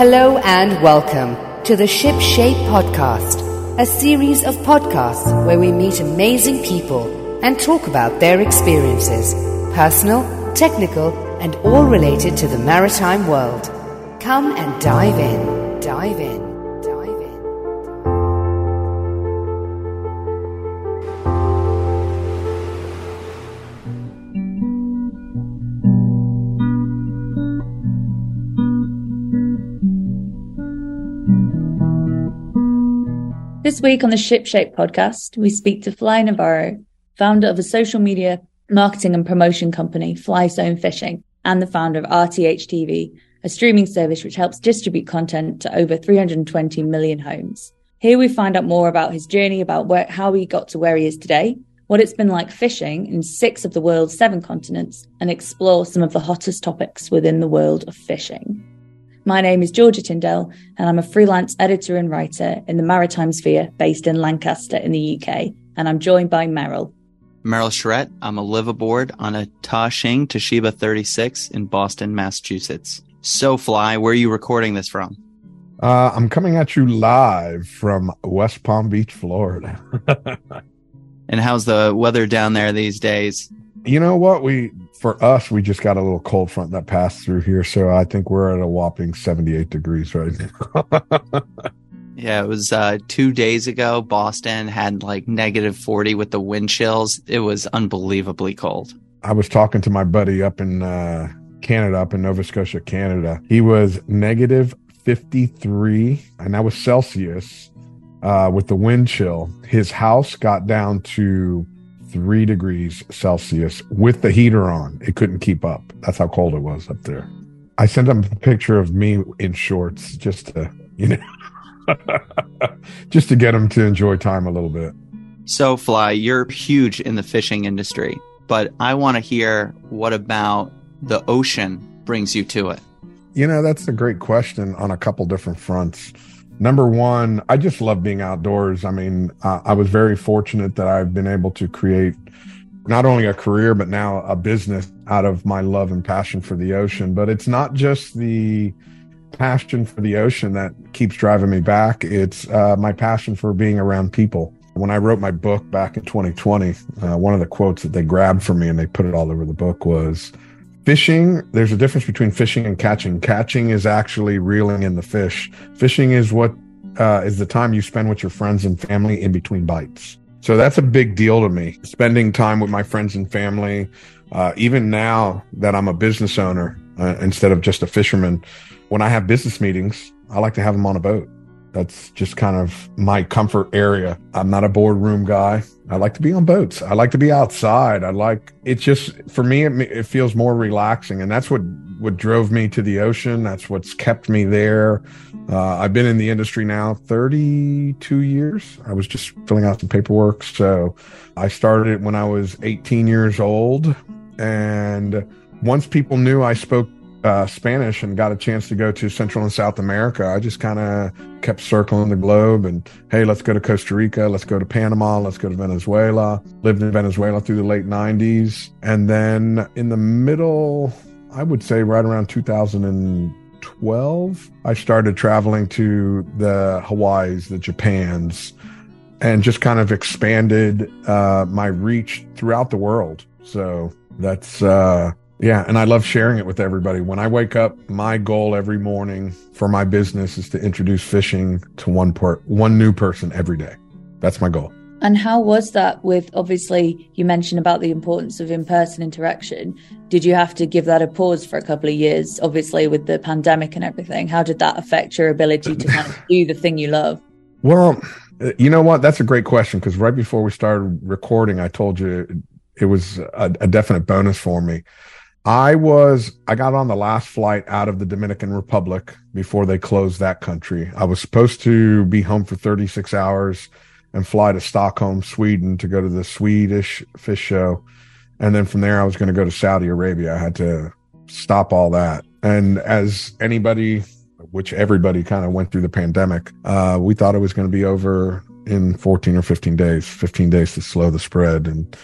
Hello and welcome to the Ship Shape Podcast, a series of podcasts where we meet amazing people and talk about their experiences, personal, technical, and all related to the maritime world. Come and dive in, dive in. This week on the Shipshape podcast, we speak to Fly Navarro, founder of a social media marketing and promotion company, Fly Zone Fishing, and the founder of RTH TV, a streaming service which helps distribute content to over 320 million homes. Here we find out more about his journey, about where, how he got to where he is today, what it's been like fishing in six of the world's seven continents, and explore some of the hottest topics within the world of fishing. My name is Georgia Tyndall, and I'm a freelance editor and writer in the maritime sphere based in Lancaster in the UK. And I'm joined by Merrill. Merrill Charette. I'm a live aboard on a Ta-Shing Tashiba 36 in Boston, Massachusetts. So Fly, where are you recording this from? Uh, I'm coming at you live from West Palm Beach, Florida. And how's the weather down there these days? you know what? We for us, we just got a little cold front that passed through here, so I think we're at a whopping 78 degrees right now. Yeah, it was uh, two days ago. Boston had like negative 40 with the wind chills. It was unbelievably cold. I was talking to my buddy up in uh, Canada, up in Nova Scotia, Canada. He was negative 53, and that was Celsius uh, with the wind chill. His house got down to three degrees Celsius with the heater on. It couldn't keep up. That's how cold it was up there. I sent him a picture of me in shorts just to, you know, just to get him to enjoy time a little bit. So Fly, you're huge in the fishing industry, but I want to hear what about the ocean brings you to it? You know, that's a great question on a couple different fronts. Number one, I just love being outdoors. I mean, uh, I was very fortunate that I've been able to create not only a career, but now a business out of my love and passion for the ocean. But it's not just the passion for the ocean that keeps driving me back. It's uh, my passion for being around people. When I wrote my book back in 2020, uh, one of the quotes that they grabbed from me and they put it all over the book was, Fishing, there's a difference between fishing and catching. Catching is actually reeling in the fish. Fishing is what uh, is the time you spend with your friends and family in between bites. So that's a big deal to me. Spending time with my friends and family. Uh, even now that I'm a business owner uh, instead of just a fisherman, when I have business meetings, I like to have them on a boat. That's just kind of my comfort area. I'm not a boardroom guy. I like to be on boats. I like to be outside. I like it just for me it, it feels more relaxing and that's what what drove me to the ocean. That's what's kept me there. Uh, I've been in the industry now 32 years. I was just filling out some paperwork. So I started it when I was 18 years old and once people knew I spoke uh, Spanish and got a chance to go to Central and South America, I just kind of kept circling the globe and, hey, let's go to Costa Rica, let's go to Panama, let's go to Venezuela. Lived in Venezuela through the late 90s. And then in the middle, I would say right around 2012, I started traveling to the Hawaiis, the Japans, and just kind of expanded uh, my reach throughout the world. So that's, uh, yeah, and I love sharing it with everybody. When I wake up, my goal every morning for my business is to introduce fishing to one part, one new person every day. That's my goal. And how was that with obviously you mentioned about the importance of in person interaction? Did you have to give that a pause for a couple of years, obviously with the pandemic and everything? How did that affect your ability to kind of do the thing you love? Well, you know what? That's a great question because right before we started recording, I told you it was a, a definite bonus for me. I was I got on the last flight out of the Dominican Republic before they closed that country. I was supposed to be home for 36 hours and fly to Stockholm, Sweden to go to the Swedish fish show. And then from there I was going to go to Saudi Arabia. I had to stop all that. And as anybody which everybody kind of went through the pandemic, uh, we thought it was going to be over in 14 or 15 days, 15 days to slow the spread. And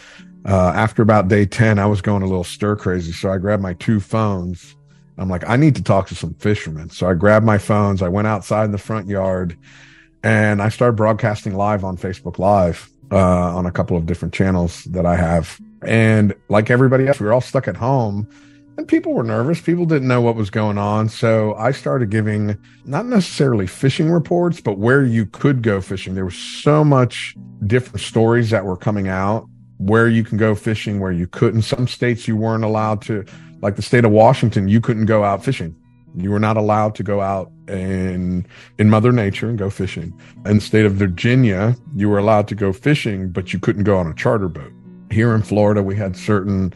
uh, after about day 10, I was going a little stir crazy. So I grabbed my two phones I'm like, I need to talk to some fishermen. So I grabbed my phones. I went outside in the front yard and I started broadcasting live on Facebook Live uh, on a couple of different channels that I have. And like everybody else, we were all stuck at home and people were nervous. People didn't know what was going on. So I started giving not necessarily fishing reports, but where you could go fishing. There was so much different stories that were coming out where you can go fishing, where you couldn't. Some states you weren't allowed to, like the state of Washington, you couldn't go out fishing. You were not allowed to go out in in Mother Nature and go fishing. In the state of Virginia, you were allowed to go fishing, but you couldn't go on a charter boat. Here in Florida, we had certain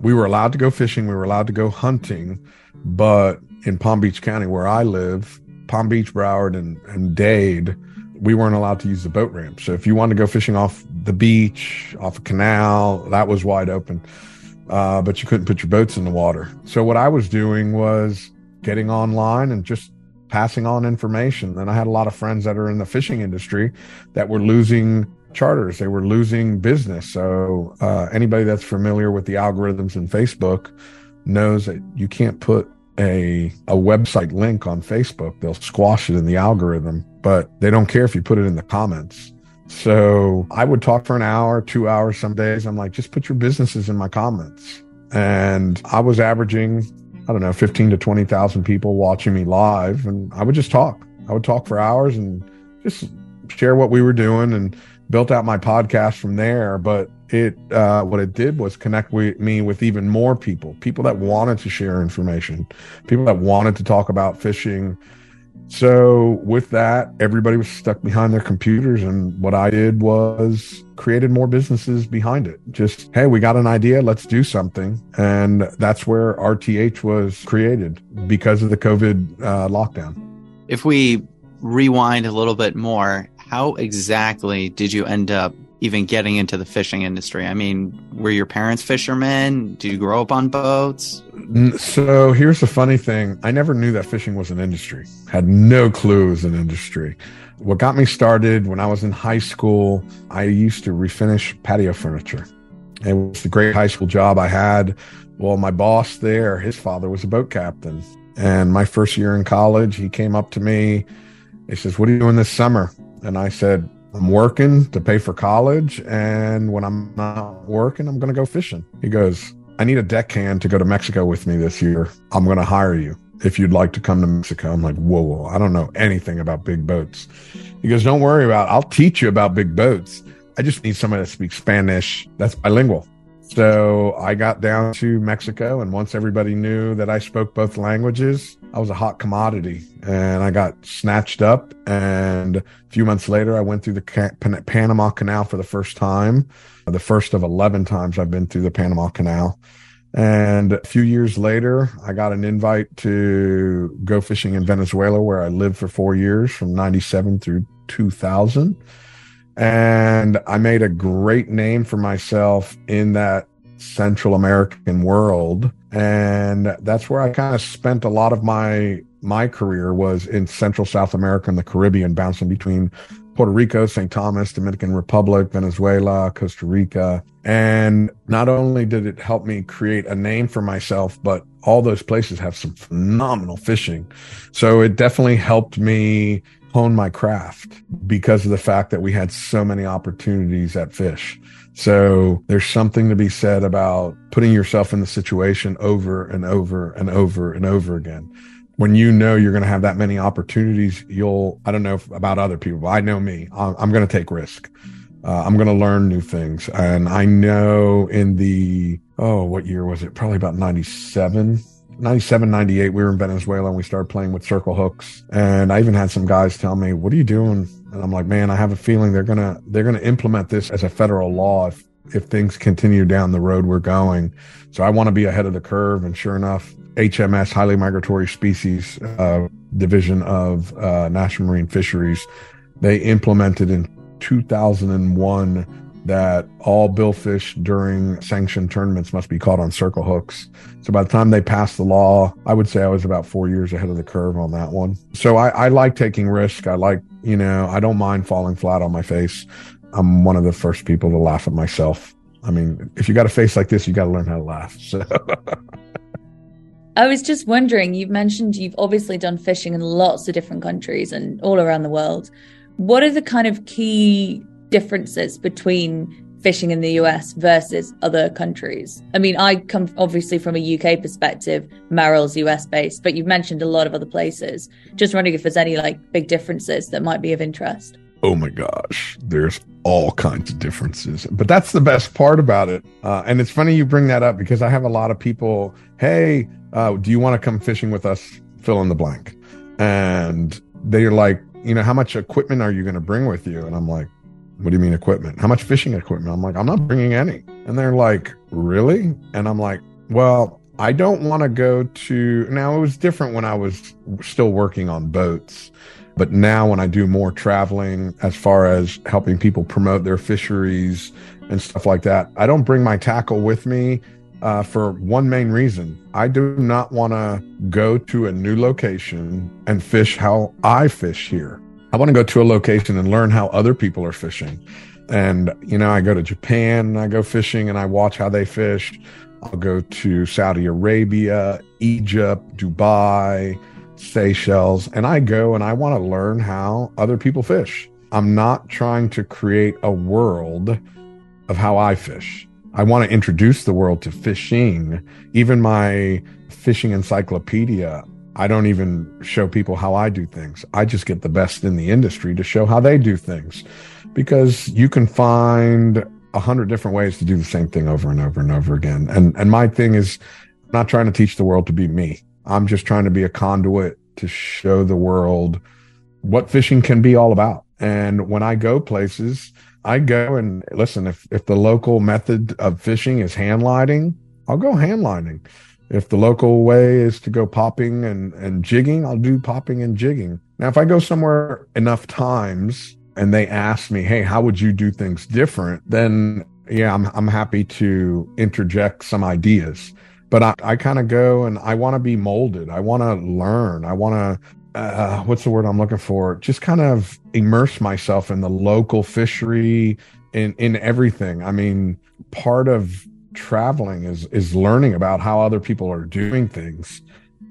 we were allowed to go fishing, we were allowed to go hunting, but in Palm Beach County, where I live, Palm Beach, Broward, and, and Dade, we weren't allowed to use the boat ramp. So if you wanted to go fishing off the beach, off a canal, that was wide open. Uh, but you couldn't put your boats in the water. So what I was doing was getting online and just passing on information. And I had a lot of friends that are in the fishing industry that were losing charters. They were losing business. So uh, anybody that's familiar with the algorithms in Facebook knows that you can't put a a website link on Facebook. They'll squash it in the algorithm, but they don't care if you put it in the comments. So I would talk for an hour, two hours some days. I'm like, just put your businesses in my comments. And I was averaging, I don't know, 15 to 20,000 people watching me live. And I would just talk. I would talk for hours and just share what we were doing. And built out my podcast from there. But it, uh, what it did was connect with me with even more people, people that wanted to share information, people that wanted to talk about fishing. So with that, everybody was stuck behind their computers. And what I did was created more businesses behind it. Just, hey, we got an idea. Let's do something. And that's where RTH was created because of the COVID uh, lockdown. If we rewind a little bit more, how exactly did you end up even getting into the fishing industry? I mean, were your parents fishermen? Did you grow up on boats? So here's the funny thing. I never knew that fishing was an industry. Had no clue it was an industry. What got me started when I was in high school, I used to refinish patio furniture. It was the great high school job I had. Well, my boss there, his father was a boat captain. And my first year in college, he came up to me. He says, What are you doing this summer? And I said, I'm working to pay for college. And when I'm not working, I'm going to go fishing. He goes, I need a deckhand to go to Mexico with me this year. I'm going to hire you if you'd like to come to Mexico. I'm like, whoa, whoa, I don't know anything about big boats. He goes, don't worry about it. I'll teach you about big boats. I just need somebody that speaks Spanish that's bilingual. So I got down to Mexico, and once everybody knew that I spoke both languages, I was a hot commodity and I got snatched up. And a few months later, I went through the Pan- Panama Canal for the first time, the first of 11 times I've been through the Panama Canal. And a few years later, I got an invite to go fishing in Venezuela, where I lived for four years from 97 through 2000. And I made a great name for myself in that Central American world. And that's where I kind of spent a lot of my my career was in Central South America and the Caribbean, bouncing between Puerto Rico, St. Thomas, Dominican Republic, Venezuela, Costa Rica. And not only did it help me create a name for myself, but all those places have some phenomenal fishing. So it definitely helped me hone my craft because of the fact that we had so many opportunities at fish. So there's something to be said about putting yourself in the situation over and over and over and over again. When you know you're going to have that many opportunities, you'll, I don't know about other people, but I know me, I'm, going to take risk. Uh, I'm going to learn new things. And I know in the, oh, what year was it? Probably about 97, 97, 98, we were in Venezuela and we started playing with circle hooks. And I even had some guys tell me, what are you doing? And I'm like, man, I have a feeling they're to, they're to implement this as a federal law if, if things continue down the road we're going. So I want to be ahead of the curve. And sure enough, HMS, Highly Migratory Species uh, Division of uh, National Marine Fisheries, they implemented in 2001 that all billfish during sanctioned tournaments must be caught on circle hooks. So by the time they passed the law, I would say I was about four years ahead of the curve on that one. So I, I like taking risk. I like, you know, I don't mind falling flat on my face. I'm one of the first people to laugh at myself. I mean, if you got a face like this, you got to learn how to laugh. So. I was just wondering, you've mentioned you've obviously done fishing in lots of different countries and all around the world. What are the kind of key differences between fishing in the US versus other countries? I mean, I come obviously from a UK perspective, Merrill's US based, but you've mentioned a lot of other places. Just wondering if there's any like big differences that might be of interest. Oh my gosh, there's all kinds of differences, but that's the best part about it. Uh, and it's funny you bring that up because I have a lot of people, hey, uh, do you want to come fishing with us? Fill in the blank. And they're like, you know, how much equipment are you going to bring with you? And I'm like, what do you mean equipment? How much fishing equipment? I'm like, I'm not bringing any. And they're like, really? And I'm like, well, I don't want to go to. Now, it was different when I was still working on boats. But now, when I do more traveling as far as helping people promote their fisheries and stuff like that, I don't bring my tackle with me uh, for one main reason. I do not want to go to a new location and fish how I fish here. I want to go to a location and learn how other people are fishing. And, you know, I go to Japan and I go fishing and I watch how they fish. I'll go to Saudi Arabia, Egypt, Dubai, Seychelles, and I go and I want to learn how other people fish. I'm not trying to create a world of how I fish. I want to introduce the world to fishing. Even my fishing encyclopedia, I don't even show people how I do things. I just get the best in the industry to show how they do things because you can find a hundred different ways to do the same thing over and over and over again. And, and my thing is I'm not trying to teach the world to be me. I'm just trying to be a conduit to show the world what fishing can be all about. And when I go places, I go and listen, if, if the local method of fishing is hand lining, I'll go hand lining. If the local way is to go popping and, and jigging, I'll do popping and jigging. Now, if I go somewhere enough times and they ask me, Hey, how would you do things different? Then yeah, I'm, I'm happy to interject some ideas, but I, I kind of go and I want to be molded. I want to learn. I want to, uh, what's the word I'm looking for? Just kind of immerse myself in the local fishery in, in everything. I mean, part of traveling is is learning about how other people are doing things.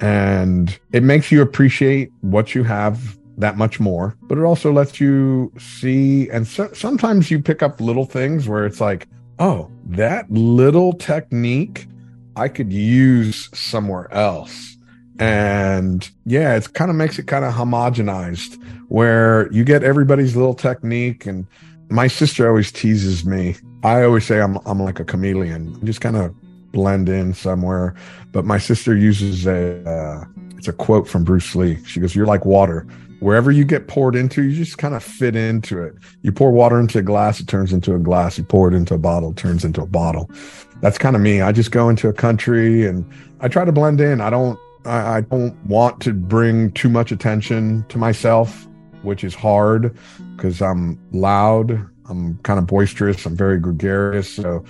And it makes you appreciate what you have that much more but it also lets you see and so, sometimes you pick up little things where it's like oh that little technique i could use somewhere else. And yeah it kind of makes it kind of homogenized where you get everybody's little technique and my sister always teases me. I always say I'm I'm like a chameleon, just kind of blend in somewhere. But my sister uses a uh, it's a quote from Bruce Lee. She goes, "You're like water. Wherever you get poured into, you just kind of fit into it. You pour water into a glass, it turns into a glass. You pour it into a bottle, it turns into a bottle. That's kind of me. I just go into a country and I try to blend in. I don't I, I don't want to bring too much attention to myself which is hard because I'm loud. I'm kind of boisterous. I'm very gregarious. So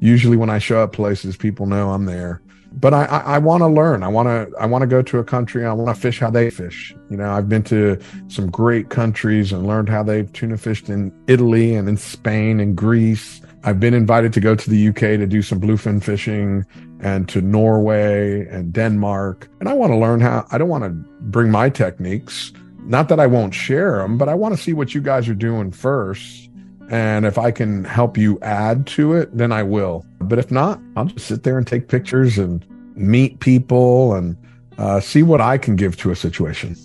usually when I show up places, people know I'm there. But I, I, I want to learn. I want to I want to go to a country. I want to fish how they fish. You know, I've been to some great countries and learned how they've tuna fished in Italy and in Spain and Greece. I've been invited to go to the UK to do some bluefin fishing and to Norway and Denmark. And I want to learn how. I don't want to bring my techniques not that I won't share them, but I want to see what you guys are doing first. And if I can help you add to it, then I will. But if not, I'll just sit there and take pictures and meet people and uh, see what I can give to a situation.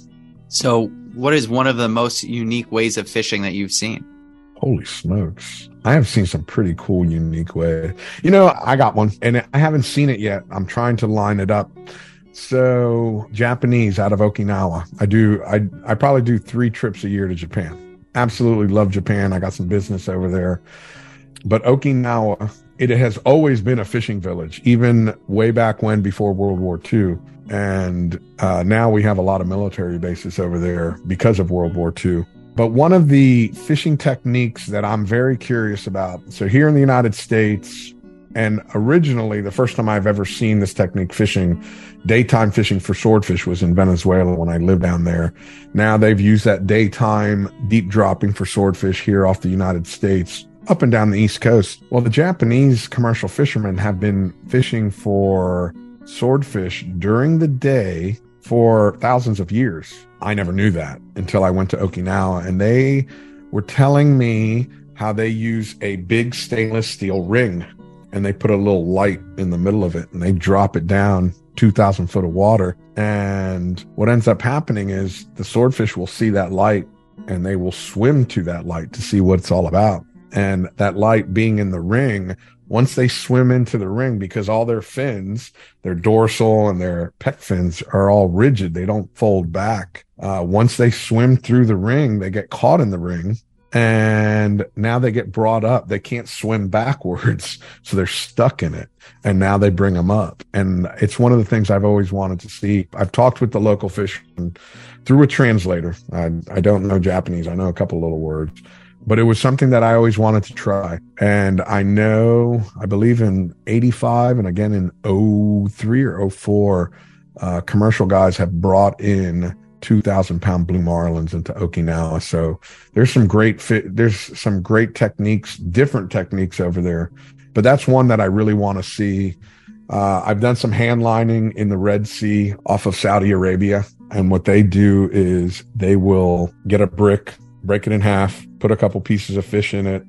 So, what is one of the most unique ways of fishing that you've seen? Holy smokes. I have seen some pretty cool, unique ways. You know, I got one and I haven't seen it yet. I'm trying to line it up. So Japanese out of Okinawa. I do I I probably do 3 trips a year to Japan. Absolutely love Japan. I got some business over there. But Okinawa, it has always been a fishing village, even way back when before World War II. And uh, now we have a lot of military bases over there because of World War II. But one of the fishing techniques that I'm very curious about so, here in the United States, and originally, the first time I've ever seen this technique fishing, daytime fishing for swordfish was in Venezuela when I lived down there. Now they've used that daytime deep dropping for swordfish here off the United States up and down the East Coast. Well, the Japanese commercial fishermen have been fishing for swordfish during the day for thousands of years. I never knew that until I went to Okinawa and they were telling me how they use a big stainless steel ring and they put a little light in the middle of it and they drop it down 2000 foot of water. And what ends up happening is the swordfish will see that light and they will swim to that light to see what it's all about. And that light being in the ring, once they swim into the ring, because all their fins, their dorsal and their pec fins are all rigid, they don't fold back. Uh, once they swim through the ring, they get caught in the ring and now they get brought up. They can't swim backwards, so they're stuck in it. And now they bring them up. And it's one of the things I've always wanted to see. I've talked with the local fishermen through a translator. I, I don't know Japanese. I know a couple little words, but it was something that I always wanted to try. And I know, I believe in 85 and again in 03 or 04, uh, commercial guys have brought in 2,000 pound blue marlins into Okinawa. So there's some great. There's some great techniques, different techniques over there, but that's one that I really want to see. Uh, I've done some hand lining in the Red Sea off of Saudi Arabia. And what they do is they will get a brick, break it in half, put a couple pieces of fish in it,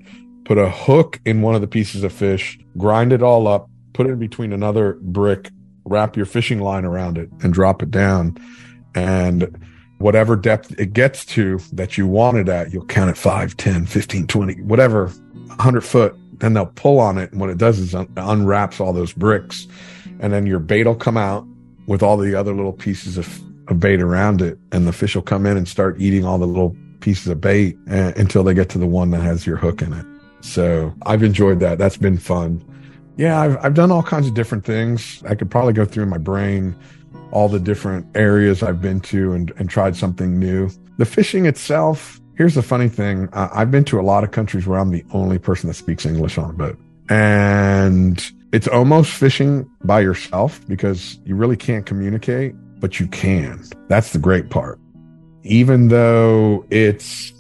put a hook in one of the pieces of fish, grind it all up, put it in between another brick, wrap your fishing line around it and drop it down and whatever depth it gets to that you want it at, you'll count it 5, 10, 15, 20, whatever, 100 foot. Then they'll pull on it. And what it does is un- unwraps all those bricks. And then your bait will come out with all the other little pieces of, of bait around it. And the fish will come in and start eating all the little pieces of bait uh, until they get to the one that has your hook in it. So I've enjoyed that. That's been fun. Yeah, I've, I've done all kinds of different things. I could probably go through my brain all the different areas I've been to and, and tried something new. The fishing itself, here's the funny thing. Uh, I've been to a lot of countries where I'm the only person that speaks English on a boat. And it's almost fishing by yourself because you really can't communicate, but you can. That's the great part. Even though it's,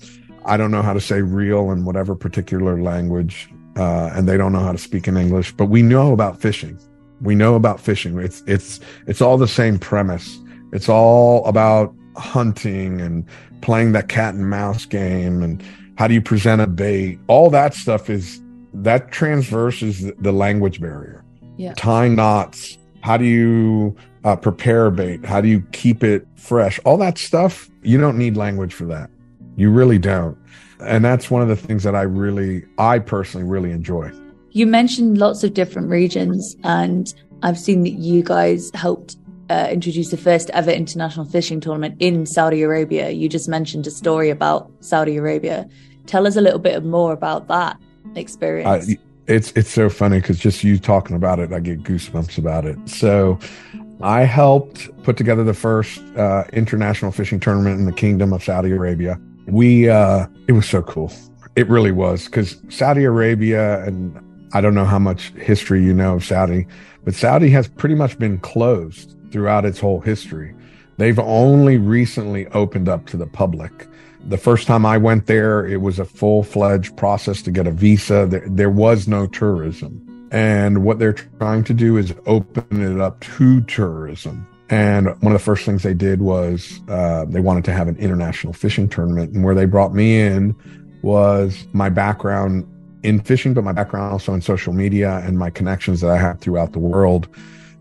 I don't know how to say real in whatever particular language, uh, and they don't know how to speak in English, but we know about fishing. We know about fishing. It's it's it's all the same premise. It's all about hunting and playing that cat and mouse game and how do you present a bait. All that stuff is that transverses the language barrier. Yeah. Tying knots. How do you uh, prepare a bait? How do you keep it fresh? All that stuff. You don't need language for that. You really don't. And that's one of the things that I really, I personally really enjoy. You mentioned lots of different regions, and I've seen that you guys helped uh, introduce the first ever international fishing tournament in Saudi Arabia. You just mentioned a story about Saudi Arabia. Tell us a little bit more about that experience. Uh, it's it's so funny because just you talking about it, I get goosebumps about it. So, I helped put together the first uh, international fishing tournament in the Kingdom of Saudi Arabia. We uh, it was so cool. It really was because Saudi Arabia and I don't know how much history you know of Saudi, but Saudi has pretty much been closed throughout its whole history. They've only recently opened up to the public. The first time I went there, it was a full fledged process to get a visa. There, there, was no tourism. And what they're trying to do is open it up to tourism. And one of the first things they did was uh, they wanted to have an international fishing tournament. And where they brought me in was my background in fishing, but my background also in social media and my connections that I have throughout the world.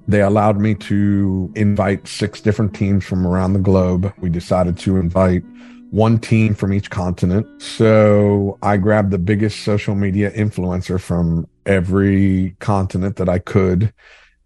They allowed me to invite six different teams from around the globe. We decided to invite one team from each continent. So I grabbed the biggest social media influencer from every continent that I could.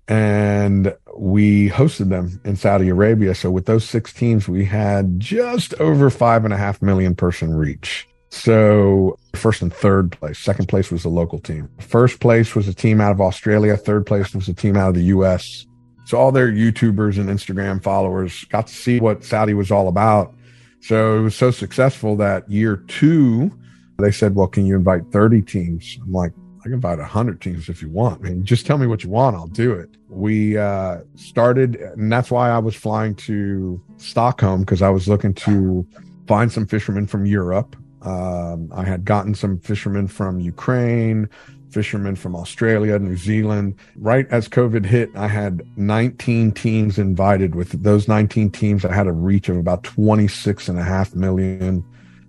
And we hosted them in Saudi Arabia. So with those six teams, we had just over five and a half million person reach. So first and third place. Second place was the local team. First place was a team out of Australia. Third place was a team out of the US. So all their YouTubers and Instagram followers got to see what Saudi was all about. So it was so successful that year two, they said, well, can you invite 30 teams? I'm like, I can invite 100 teams if you want. I mean, just tell me what you want. I'll do it. We uh, started, and that's why I was flying to Stockholm because I was looking to find some fishermen from Europe um, I had gotten some fishermen from Ukraine, fishermen from Australia, New Zealand. Right as COVID hit, I had 19 teams invited. With those 19 teams, I had a reach of about 26 and a half million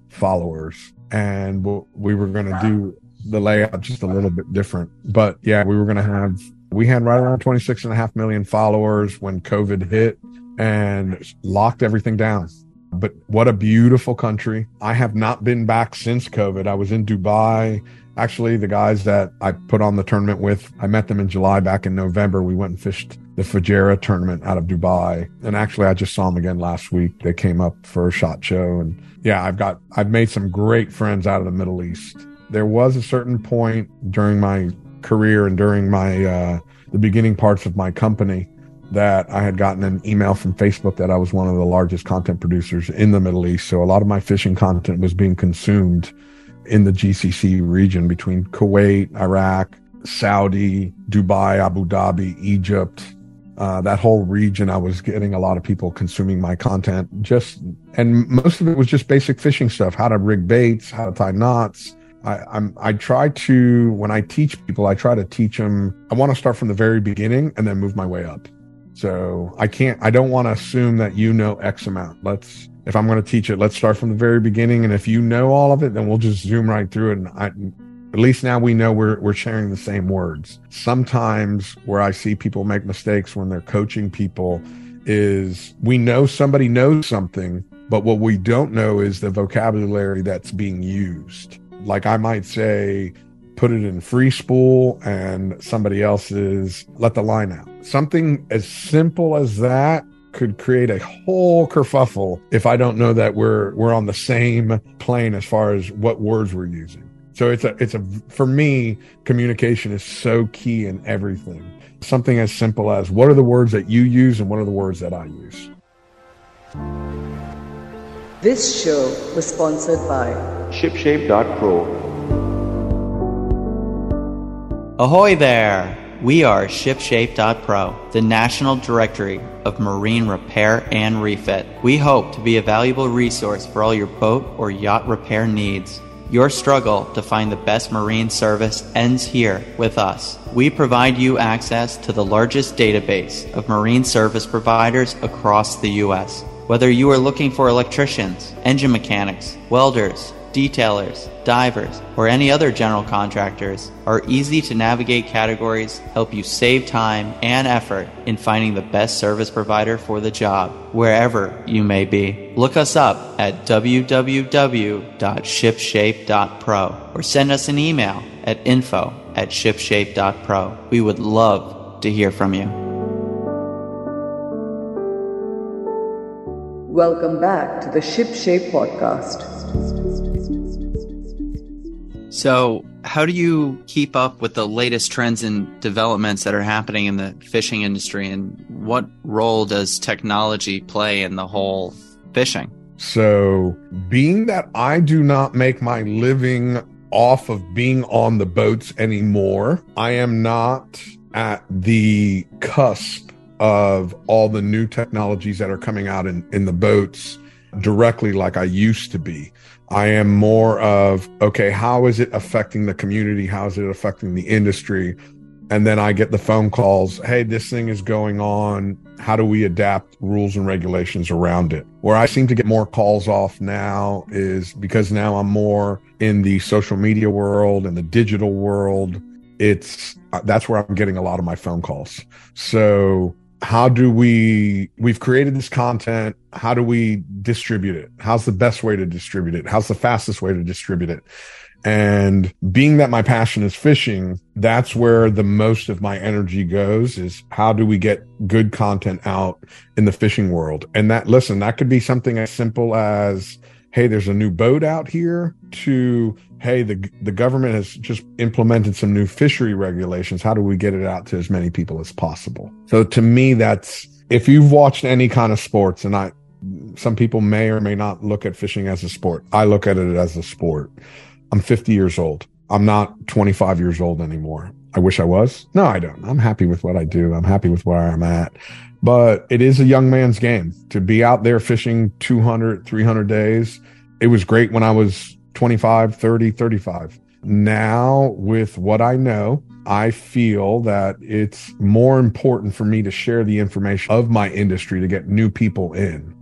followers. And we were going to do the layout just a little bit different. But yeah, we were going to have, we had right around 26 and a half million followers when COVID hit and locked everything down. But what a beautiful country. I have not been back since COVID. I was in Dubai. Actually, the guys that I put on the tournament with, I met them in July back in November. We went and fished the Fujairah tournament out of Dubai. And actually, I just saw them again last week. They came up for a shot show. And yeah, I've got, I've made some great friends out of the Middle East. There was a certain point during my career and during my, uh, the beginning parts of my company that I had gotten an email from Facebook that I was one of the largest content producers in the Middle East. So a lot of my fishing content was being consumed in the GCC region between Kuwait, Iraq, Saudi, Dubai, Abu Dhabi, Egypt. Uh, that whole region, I was getting a lot of people consuming my content. Just and most of it was just basic fishing stuff: how to rig baits, how to tie knots. I, I'm I try to when I teach people, I try to teach them. I want to start from the very beginning and then move my way up. So I can't, I don't want to assume that you know X amount. Let's, if I'm going to teach it, let's start from the very beginning. And if you know all of it, then we'll just zoom right through it. And I, at least now we know we're, we're sharing the same words. Sometimes where I see people make mistakes when they're coaching people is we know somebody knows something, but what we don't know is the vocabulary that's being used. Like I might say, put it in free spool and somebody else's let the line out. Something as simple as that could create a whole kerfuffle if I don't know that we're we're on the same plane as far as what words we're using. So it's a it's a for me communication is so key in everything. Something as simple as what are the words that you use and what are the words that I use. This show was sponsored by shipshape.pro Ahoy there! We are ShipShape.pro, the national directory of marine repair and refit. We hope to be a valuable resource for all your boat or yacht repair needs. Your struggle to find the best marine service ends here with us. We provide you access to the largest database of marine service providers across the U.S. Whether you are looking for electricians, engine mechanics, welders, detailers, divers, or any other general contractors, our easy to navigate categories help you save time and effort in finding the best service provider for the job, wherever you may be. Look us up at www.shipshape.pro or send us an email at info at shipshape.pro. We would love to hear from you. Welcome back to the Shipshape podcast. So, how do you keep up with the latest trends and developments that are happening in the fishing industry? And what role does technology play in the whole fishing? So, being that I do not make my living off of being on the boats anymore, I am not at the cusp of all the new technologies that are coming out in, in the boats directly like I used to be. I am more of, okay, how is it affecting the community? How is it affecting the industry? And then I get the phone calls. Hey, this thing is going on. How do we adapt rules and regulations around it? Where I seem to get more calls off now is because now I'm more in the social media world and the digital world. It's that's where I'm getting a lot of my phone calls. So how do we we've created this content. How do we distribute it? How's the best way to distribute it? How's the fastest way to distribute it? And being that my passion is fishing that's where the most of my energy goes is how do we get good content out in the fishing world? And that listen that could be something as simple as hey there's a new boat out here to hey, the the government has just implemented some new fishery regulations. How do we get it out to as many people as possible? So to me, that's if you've watched any kind of sports, and I, some people may or may not look at fishing as a sport. I look at it as a sport. I'm 50 years old. I'm not 25 years old anymore. I wish I was. No, I don't. I'm happy with what I do. I'm happy with where I'm at. But it is a young man's game to be out there fishing 200, 300 days. It was great when I was 25, 30, 35. Now, with what I know, I feel that it's more important for me to share the information of my industry to get new people in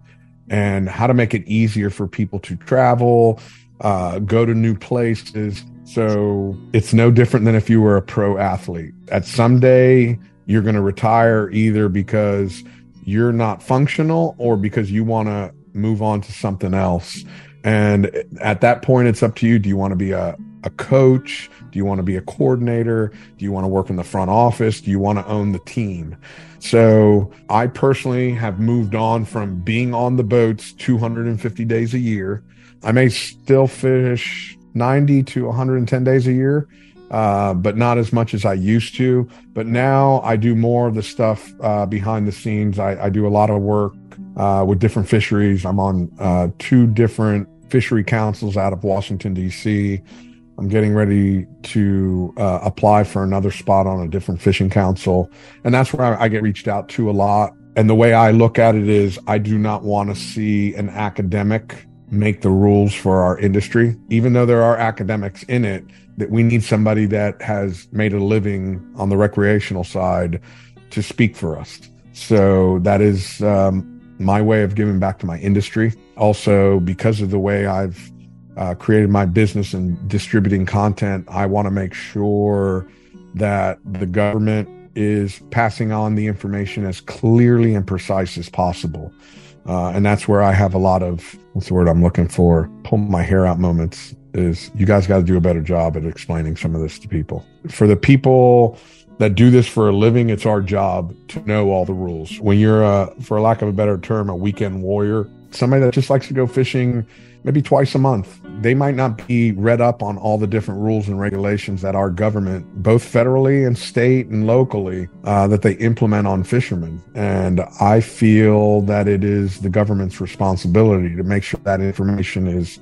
and how to make it easier for people to travel, uh, go to new places. So it's no different than if you were a pro athlete. At some day, you're going to retire either because you're not functional or because you want to move on to something else. And at that point, it's up to you. Do you want to be a, a coach? Do you want to be a coordinator? Do you want to work in the front office? Do you want to own the team? So I personally have moved on from being on the boats 250 days a year. I may still fish 90 to 110 days a year, uh, but not as much as I used to. But now I do more of the stuff uh, behind the scenes. I, I, do a lot of work uh, with different fisheries. I'm on uh, two different fishery councils out of Washington, D.C. I'm getting ready to uh, apply for another spot on a different fishing council. And that's where I, I get reached out to a lot. And the way I look at it is I do not want to see an academic make the rules for our industry, even though there are academics in it, that we need somebody that has made a living on the recreational side to speak for us. So that is um, my way of giving back to my industry. Also, because of the way I've uh, created my business and distributing content, I want to make sure that the government is passing on the information as clearly and precise as possible. Uh, and that's where I have a lot of what's the word I'm looking for? Pull my hair out moments. Is you guys got to do a better job at explaining some of this to people. For the people that do this for a living, it's our job to know all the rules. When you're, a, for lack of a better term, a weekend warrior, somebody that just likes to go fishing maybe twice a month. They might not be read up on all the different rules and regulations that our government, both federally and state and locally, uh, that they implement on fishermen. And I feel that it is the government's responsibility to make sure that information is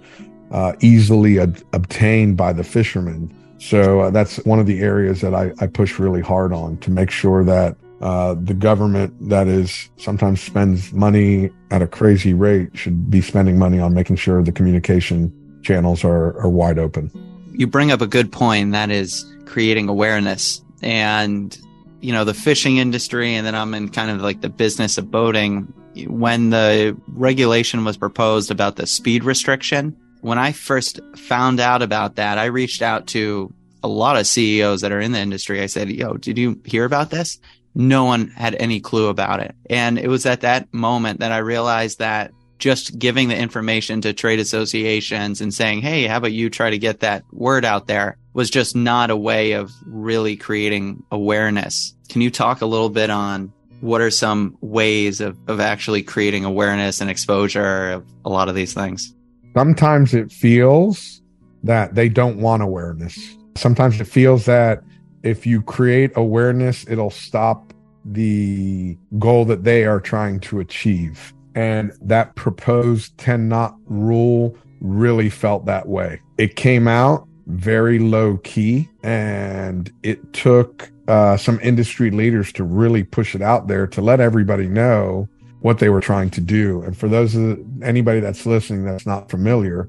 uh, easily ad- obtained by the fishermen. So uh, that's one of the areas that I, I push really hard on to make sure that uh, the government that is sometimes spends money at a crazy rate should be spending money on making sure the communication channels are, are wide open. You bring up a good point, that is creating awareness. And, you know, the fishing industry, and then I'm in kind of like the business of boating. When the regulation was proposed about the speed restriction, when I first found out about that, I reached out to a lot of CEOs that are in the industry. I said, Yo, did you hear about this? No one had any clue about it. And it was at that moment that I realized that just giving the information to trade associations and saying, Hey, how about you try to get that word out there was just not a way of really creating awareness. Can you talk a little bit on what are some ways of, of actually creating awareness and exposure of a lot of these things? Sometimes it feels that they don't want awareness. Sometimes it feels that if you create awareness, it'll stop the goal that they are trying to achieve. And that proposed 10 knot rule really felt that way. It came out very low key and it took uh, some industry leaders to really push it out there to let everybody know what they were trying to do. And for those of the, anybody that's listening that's not familiar,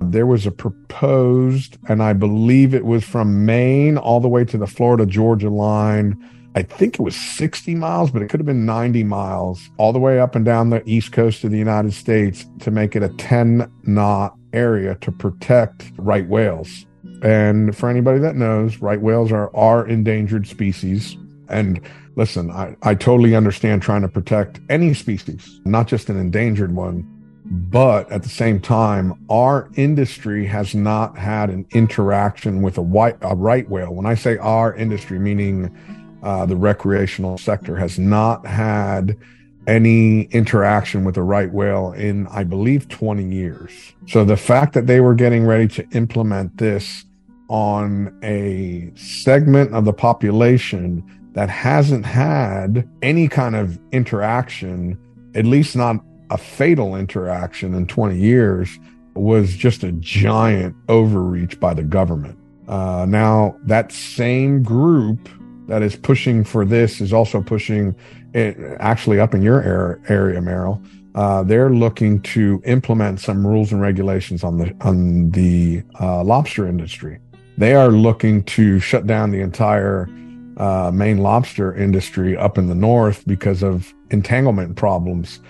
there was a proposed, and I believe it was from Maine all the way to the Florida Georgia line. I think it was 60 miles, but it could have been 90 miles all the way up and down the east coast of the United States to make it a 10 knot area to protect right whales. And for anybody that knows, right whales are, are endangered species. And listen, I, I totally understand trying to protect any species, not just an endangered one. But at the same time, our industry has not had an interaction with a white a right whale. When I say our industry, meaning uh, the recreational sector, has not had any interaction with a right whale in, I believe, 20 years. So the fact that they were getting ready to implement this on a segment of the population that hasn't had any kind of interaction, at least not a fatal interaction in 20 years was just a giant overreach by the government. Uh, now, that same group that is pushing for this is also pushing it actually up in your area, Merrill. Uh, they're looking to implement some rules and regulations on the on the uh, lobster industry. they are looking to shut down the entire uh, Maine lobster industry up in the north because of entanglement problems.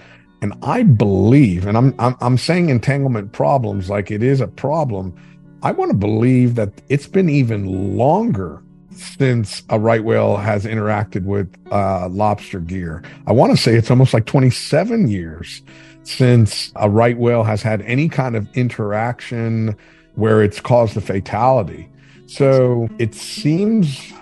And I believe, and I'm, I'm, I'm saying entanglement problems like it is a problem. I want to believe that it's been even longer since a right whale has interacted with uh, lobster gear. I want to say it's almost like 27 years since a right whale has had any kind of interaction where it's caused a fatality. So it seems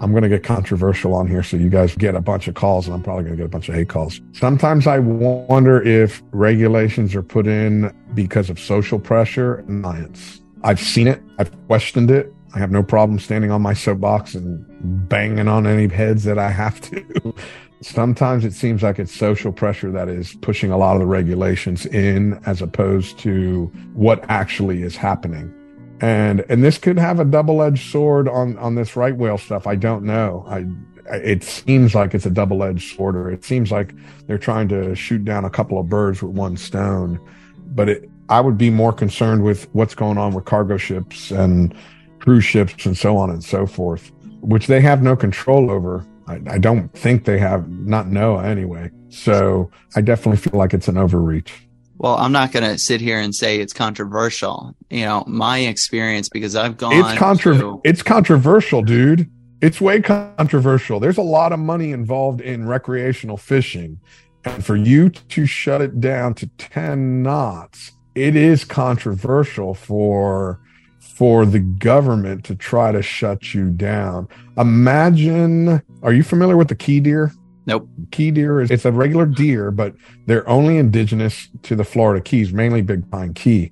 I'm going to get controversial on here. So you guys get a bunch of calls and I'm probably going to get a bunch of hate calls. Sometimes I wonder if regulations are put in because of social pressure and science. I've seen it. I've questioned it. I have no problem standing on my soapbox and banging on any heads that I have to. Sometimes it seems like it's social pressure that is pushing a lot of the regulations in as opposed to what actually is happening. And and this could have a double-edged sword on on this right whale stuff. I don't know. I it seems like it's a double-edged sword or it seems like they're trying to shoot down a couple of birds with one stone. But it I would be more concerned with what's going on with cargo ships and cruise ships and so on and so forth, which they have no control over. I, I don't think they have, not NOAA anyway. So I definitely feel like it's an overreach. Well, I'm not going to sit here and say it's controversial. You know, my experience because I've gone. It's contra- to- It's controversial, dude. It's way controversial. There's a lot of money involved in recreational fishing, and for you to shut it down to ten knots, it is controversial for for the government to try to shut you down. Imagine, are you familiar with the key deer? Nope. Key deer is it's a regular deer, but they're only indigenous to the Florida Keys, mainly Big Pine Key.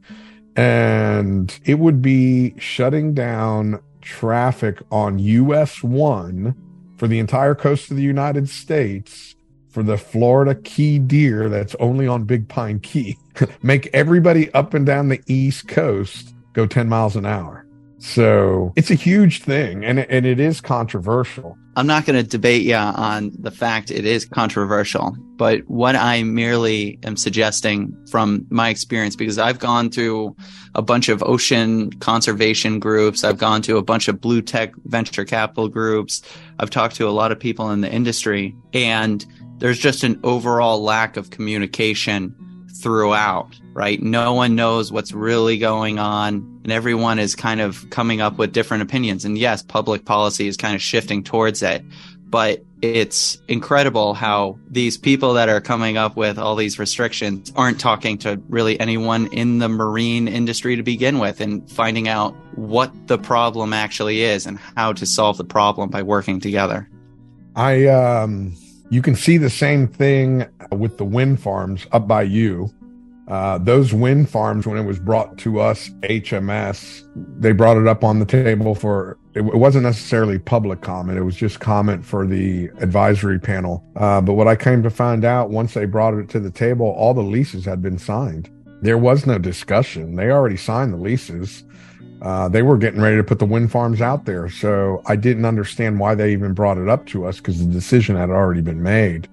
And it would be shutting down traffic on US 1 for the entire coast of the United States for the Florida key deer that's only on Big Pine Key. Make everybody up and down the East Coast go 10 miles an hour. So it's a huge thing and, and it is controversial. I'm not going to debate you on the fact it is controversial, but what I merely am suggesting from my experience, because I've gone through a bunch of ocean conservation groups, I've gone to a bunch of blue tech venture capital groups, I've talked to a lot of people in the industry, and there's just an overall lack of communication throughout, right? No one knows what's really going on and everyone is kind of coming up with different opinions. And yes, public policy is kind of shifting towards it, but it's incredible how these people that are coming up with all these restrictions aren't talking to really anyone in the marine industry to begin with and finding out what the problem actually is and how to solve the problem by working together. I, um, you can see the same thing with the wind farms up by you. Uh, those wind farms, when it was brought to us, HMS, they brought it up on the table for, it, wasn't necessarily public comment. It was just comment for the advisory panel. Uh, but what I came to find out once they brought it to the table, all the leases had been signed. There was no discussion. They already signed the leases uh, they were getting ready to put the wind farms out there. So I didn't understand why they even brought it up to us because the decision had already been made.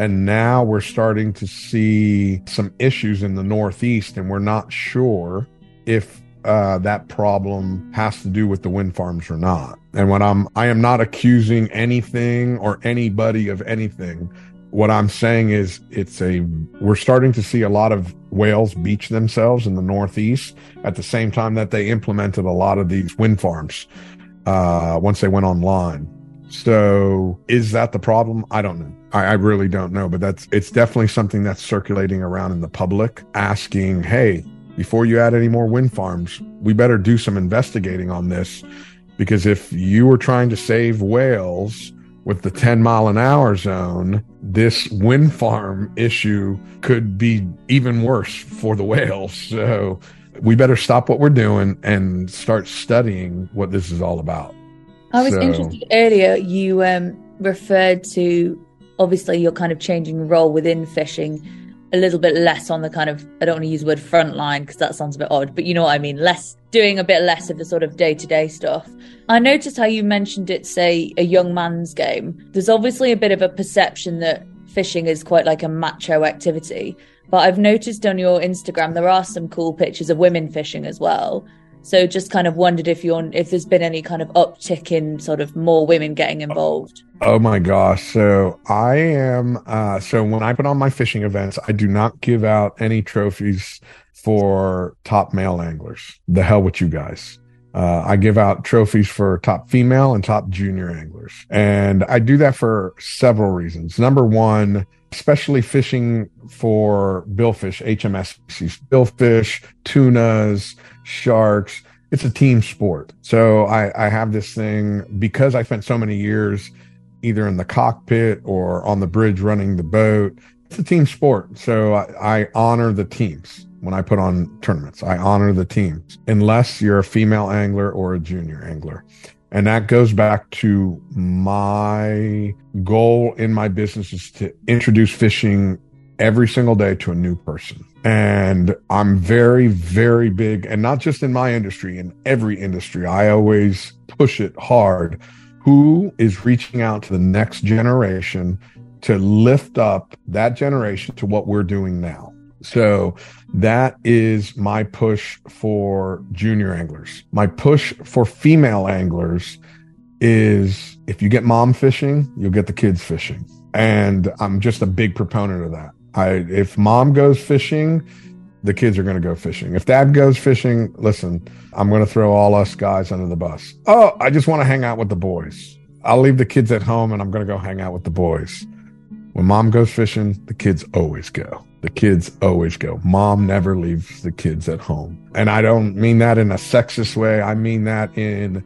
And now we're starting to see some issues in the Northeast, and we're not sure if uh, that problem has to do with the wind farms or not. And when I'm, I am not accusing anything or anybody of anything what I'm saying is it's a we're starting to see a lot of whales beach themselves in the Northeast at the same time that they implemented a lot of these wind farms uh, once they went online. So is that the problem? I don't know. I, I really don't know, but that's it's definitely something that's circulating around in the public asking, hey, before you add any more wind farms, we better do some investigating on this. Because if you were trying to save whales with the 10 mile an hour zone, this wind farm issue could be even worse for the whales. So we better stop what we're doing and start studying what this is all about. I was so, interested earlier, you um, referred to obviously you're kind of changing role within fishing a little bit less on the kind of I don't want to use the word frontline because that sounds a bit odd, but you know what I mean, less doing a bit less of the sort of day to day stuff. I noticed how you mentioned it's a, a young man's game. There's obviously a bit of a perception that fishing is quite like a macho activity, but I've noticed on your Instagram there are some cool pictures of women fishing as well. So just kind of wondered if you're if there's been any kind of uptick in sort of more women getting involved. Oh my gosh. So I am uh so when I put on my fishing events, I do not give out any trophies for top male anglers. The hell with you guys. Uh, I give out trophies for top female and top junior anglers. And I do that for several reasons. Number one, especially fishing for billfish, HMS species, billfish, tunas, sharks. It's a team sport. So I, I have this thing because I spent so many years either in the cockpit or on the bridge running the boat. It's a team sport. So I, I honor the teams when I put on tournaments. I honor the teams, unless you're a female angler or a junior angler. And that goes back to my goal in my business is to introduce fishing every single day to a new person. And I'm very, very big, and not just in my industry, in every industry, I always push it hard. Who is reaching out to the next generation to lift up that generation to what we're doing now? So that is my push for junior anglers. My push for female anglers is if you get mom fishing, you'll get the kids fishing. And I'm just a big proponent of that. I if mom goes fishing, the kids are going to go fishing. If dad goes fishing, listen, I'm going to throw all us guys under the bus. Oh, I just want to hang out with the boys. I'll leave the kids at home and I'm going to go hang out with the boys. When mom goes fishing, the kids always go. The kids always go. Mom never leaves the kids at home. And I don't mean that in a sexist way. I mean that in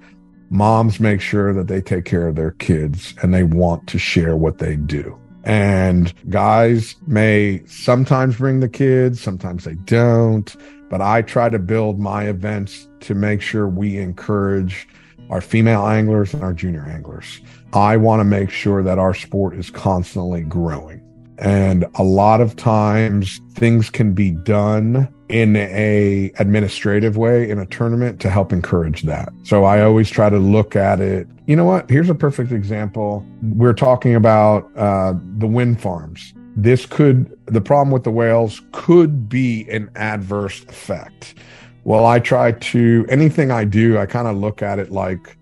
moms make sure that they take care of their kids and they want to share what they do. And guys may sometimes bring the kids, sometimes they don't. But I try to build my events to make sure we encourage our female anglers and our junior anglers. I want to make sure that our sport is constantly growing. And a lot of times things can be done in a administrative way in a tournament to help encourage that. So I always try to look at it. You know what? Here's a perfect example. We're talking about uh, the wind farms. This could, the problem with the whales could be an adverse effect. Well, I try to, anything I do, I kind of look at it like,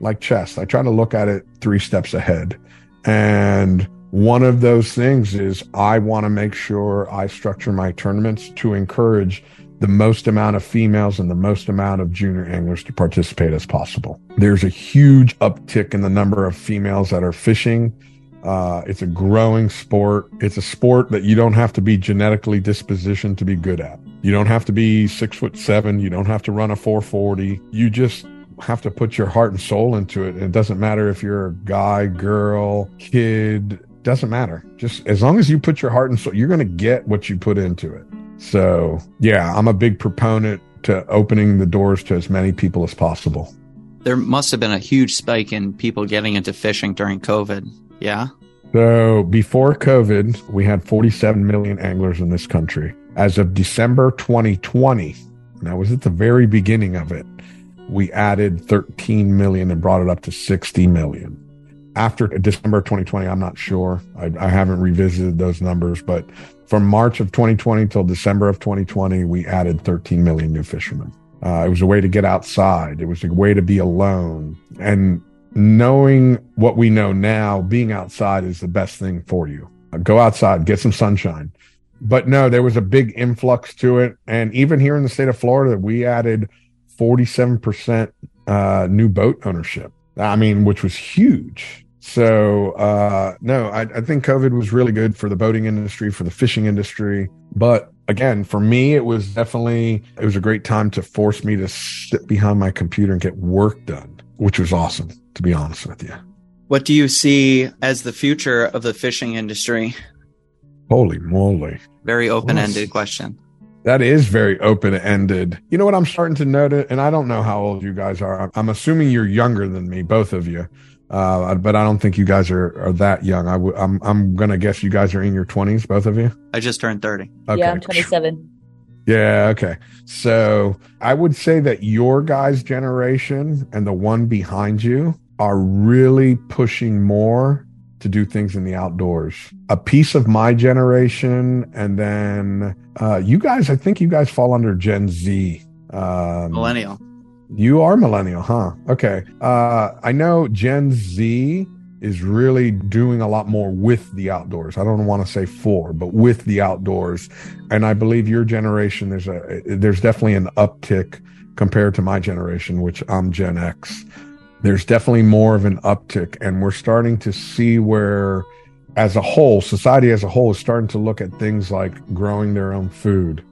like chess. I try to look at it three steps ahead. And one of those things is I want to make sure I structure my tournaments to encourage the most amount of females and the most amount of junior anglers to participate as possible. There's a huge uptick in the number of females that are fishing. Uh, it's a growing sport. It's a sport that you don't have to be genetically dispositioned to be good at. You don't have to be six foot seven. You don't have to run a 440. You just have to put your heart and soul into it. And it doesn't matter if you're a guy, girl, kid, doesn't matter. Just as long as you put your heart and soul, you're going to get what you put into it. So, yeah, I'm a big proponent to opening the doors to as many people as possible. There must have been a huge spike in people getting into fishing during COVID. Yeah. So, before COVID, we had 47 million anglers in this country. As of December 2020, that was at the very beginning of it, we added 13 million and brought it up to 60 million after December 2020, I'm not sure. I, I, haven't revisited those numbers, but from March of 2020 till December of 2020, we added 13 million new fishermen. Uh, it was a way to get outside. It was a way to be alone. And knowing what we know now, being outside is the best thing for you. Uh, go outside, get some sunshine. But no, there was a big influx to it. And even here in the state of Florida, we added 47% uh, new boat ownership. I mean, which was huge. So uh, no, I, I think COVID was really good for the boating industry, for the fishing industry. But again, for me, it was definitely it was a great time to force me to sit behind my computer and get work done, which was awesome, to be honest with you. What do you see as the future of the fishing industry? Holy moly. Very open ended question. That is very open ended. You know what I'm starting to notice? And I don't know how old you guys are. I'm assuming you're younger than me, both of you. Uh, but I don't think you guys are, are that young. i w- I'm I'm gonna guess you guys are in your 20s, both of you. I just turned 30. Okay. Yeah, I'm 27. Yeah. Okay. So I would say that your guys' generation and the one behind you are really pushing more to do things in the outdoors. A piece of my generation, and then uh, you guys. I think you guys fall under Gen Z. Um, millennial. You are millennial, huh? Okay. Uh, I know Gen Z is really doing a lot more with the outdoors. I don't want to say for, but with the outdoors. And I believe your generation, there's a, there's definitely an uptick compared to my generation, which I'm Gen X. There's definitely more of an uptick and we're starting to see where as a whole, society as a whole is starting to look at things like growing their own food,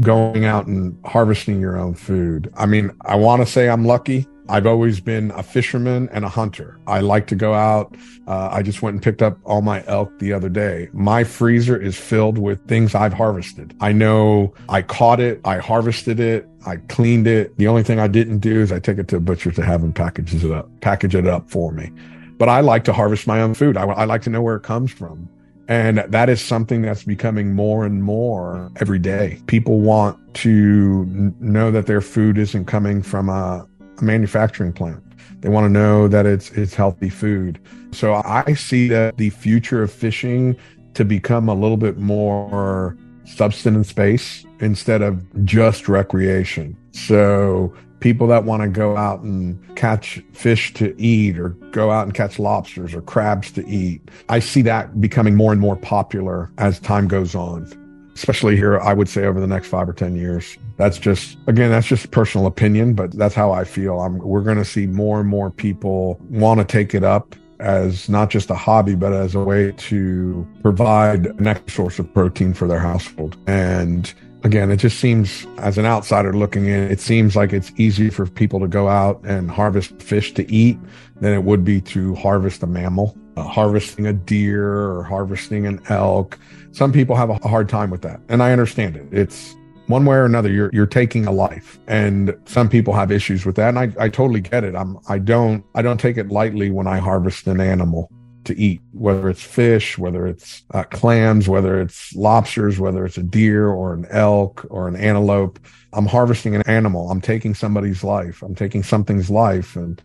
going out and harvesting your own food. I mean, I want to say I'm lucky. I've always been a fisherman and a hunter. I like to go out. Uh, I just went and picked up all my elk the other day. My freezer is filled with things I've harvested. I know I caught it, I harvested it, I cleaned it. The only thing I didn't do is I take it to a butcher to have them package it up, package it up for me. But I like to harvest my own food. I, I like to know where it comes from. And that is something that's becoming more and more every day. People want to know that their food isn't coming from a, a manufacturing plant. They want to know that it's it's healthy food. So I see that the future of fishing to become a little bit more substance based instead of just recreation. So people that want to go out and catch fish to eat or go out and catch lobsters or crabs to eat. I see that becoming more and more popular as time goes on especially here, I would say over the next five or 10 years. That's just, again, that's just personal opinion, but that's how I feel. I'm, we're going to see more and more people want to take it up as not just a hobby, but as a way to provide an extra source of protein for their household. And again, it just seems, as an outsider looking in, it seems like it's easier for people to go out and harvest fish to eat than it would be to harvest a mammal. Uh, harvesting a deer or harvesting an elk. Some people have a hard time with that, and I understand it. It's one way or another you're you're taking a life and some people have issues with that and I, I totally get it i'm i don't i don't take it lightly when i harvest an animal to eat, whether it's fish, whether it's uh, clams, whether it's lobsters, whether it's a deer or an elk or an antelope. I'm harvesting an animal. I'm taking somebody's life. I'm taking something's life. And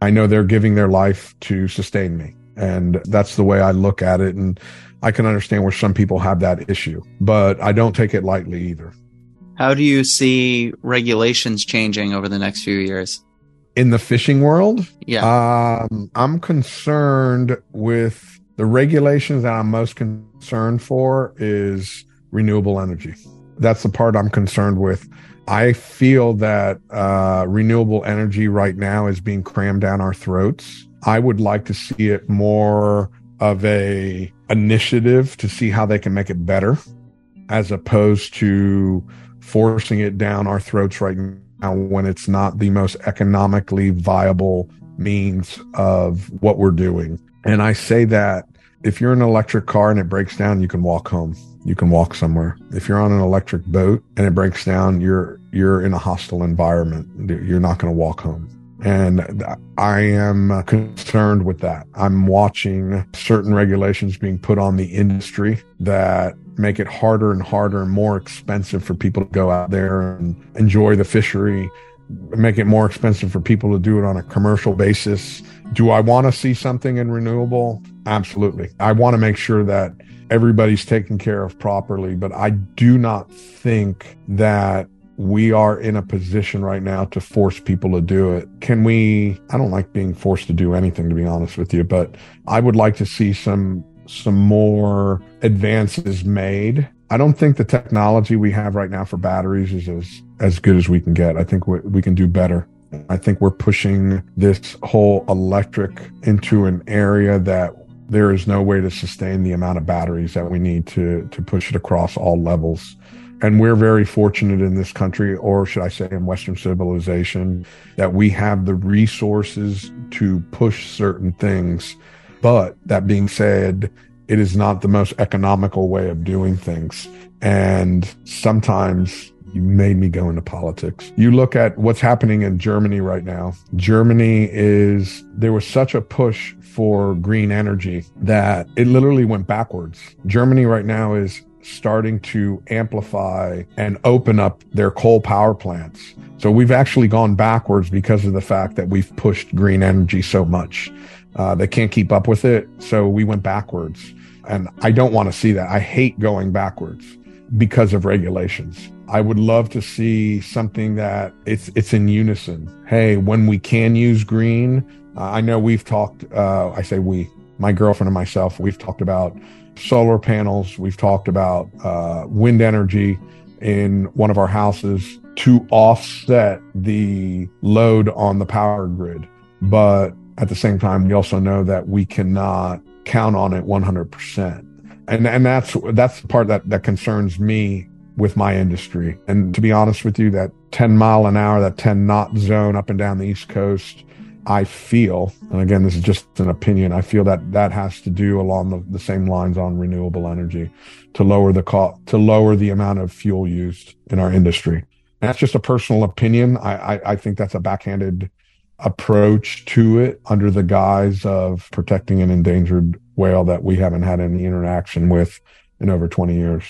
I know they're giving their life to sustain me. And that's the way I look at it. And I can understand where some people have that issue, but I don't take it lightly either. How do you see regulations changing over the next few years? In the fishing world. Yeah. Um, I'm concerned with the regulations that I'm most concerned for is renewable energy. That's the part I'm concerned with. I feel that uh, renewable energy right now is being crammed down our throats. I would like to see it more of a initiative to see how they can make it better as opposed to forcing it down our throats right now when it's not the most economically viable means of what we're doing. And I say that if you're in an electric car and it breaks down, you can walk home. You can walk somewhere. If you're on an electric boat and it breaks down, you're you're in a hostile environment. You're not going to walk home. And I am concerned with that. I'm watching certain regulations being put on the industry that make it harder and harder and more expensive for people to go out there and enjoy the fishery, make it more expensive for people to do it on a commercial basis. Do I want to see something in renewable? Absolutely. I want to make sure that everybody's taken care of properly, but I do not think that we are in a position right now to force people to do it. Can we? I don't like being forced to do anything, to be honest with you, but I would like to see some some more advances made. I don't think the technology we have right now for batteries is as as good as we can get. I think we, we can do better. I think we're pushing this whole electric into an area that there is no way to sustain the amount of batteries that we need to to push it across all levels. And we're very fortunate in this country, or should I say in Western civilization, that we have the resources to push certain things. But that being said, it is not the most economical way of doing things. And sometimes you made me go into politics. You look at what's happening in Germany right now. Germany is, there was such a push for green energy that it literally went backwards. Germany right now is starting to amplify and open up their coal power plants. So we've actually gone backwards because of the fact that we've pushed green energy so much. Uh, they can't keep up with it. So we went backwards. And I don't want to see that. I hate going backwards. because of regulations. I would love to see something that it's it's in unison. Hey, when we can use green, uh, I know we've talked. Uh, I say we, my girlfriend and myself, we've talked about solar panels. We've talked about uh, wind energy in one of our houses to offset the load on the power grid. But at the same time, we also know that we cannot count on it 100%. And, and that's, that's the part that, that concerns me with my industry. And to be honest with you, that 10 mile an hour, that 10 knot zone up and down the East Coast, I feel, and again, this is just an opinion, I feel that that has to do along the, the same lines on renewable energy to lower the cost, to lower the amount of fuel used in our industry. That's just a personal opinion. I, I, I think that's a backhanded approach to it under the guise of protecting an endangered whale that we haven't had any interaction with in over 20 years.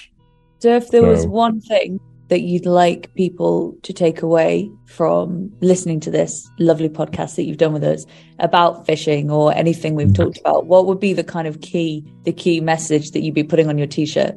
So, if there so, was one thing that you'd like people to take away from listening to this lovely podcast that you've done with us about fishing or anything we've talked about, what would be the kind of key, the key message that you'd be putting on your t-shirt?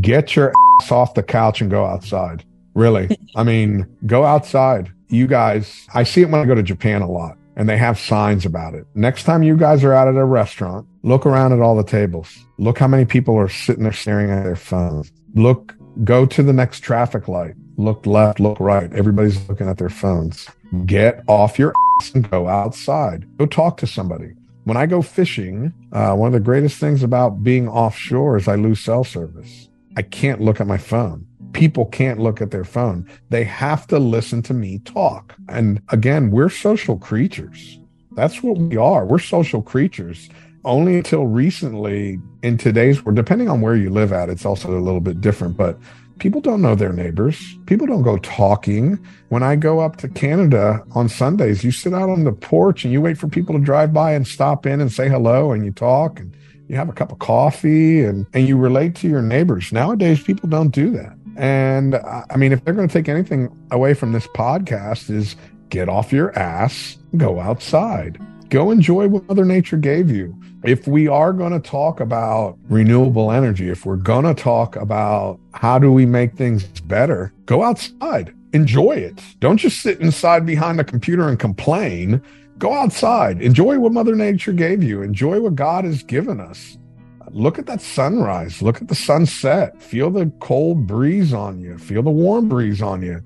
Get your ass off the couch and go outside. Really. I mean, go outside. You guys, I see it when I go to Japan a lot and they have signs about it. Next time you guys are out at a restaurant, look around at all the tables. Look how many people are sitting there staring at their phones. Look, go to the next traffic light. Look left, look right. Everybody's looking at their phones. Get off your ass and go outside. Go talk to somebody. When I go fishing, uh, one of the greatest things about being offshore is I lose cell service. I can't look at my phone people can't look at their phone. They have to listen to me talk. And again, we're social creatures. That's what we are. We're social creatures. Only until recently in today's world, depending on where you live at, it's also a little bit different, but people don't know their neighbors. People don't go talking. When I go up to Canada on Sundays, you sit out on the porch and you wait for people to drive by and stop in and say hello and you talk and you have a cup of coffee and, and you relate to your neighbors. Nowadays, people don't do that. And uh, I mean, if they're going to take anything away from this podcast, is get off your ass, go outside, go enjoy what Mother Nature gave you. If we are going to talk about renewable energy, if we're going to talk about how do we make things better, go outside, enjoy it. Don't just sit inside behind the computer and complain. Go outside, enjoy what Mother Nature gave you, enjoy what God has given us. Look at that sunrise, look at the sunset, feel the cold breeze on you, feel the warm breeze on you.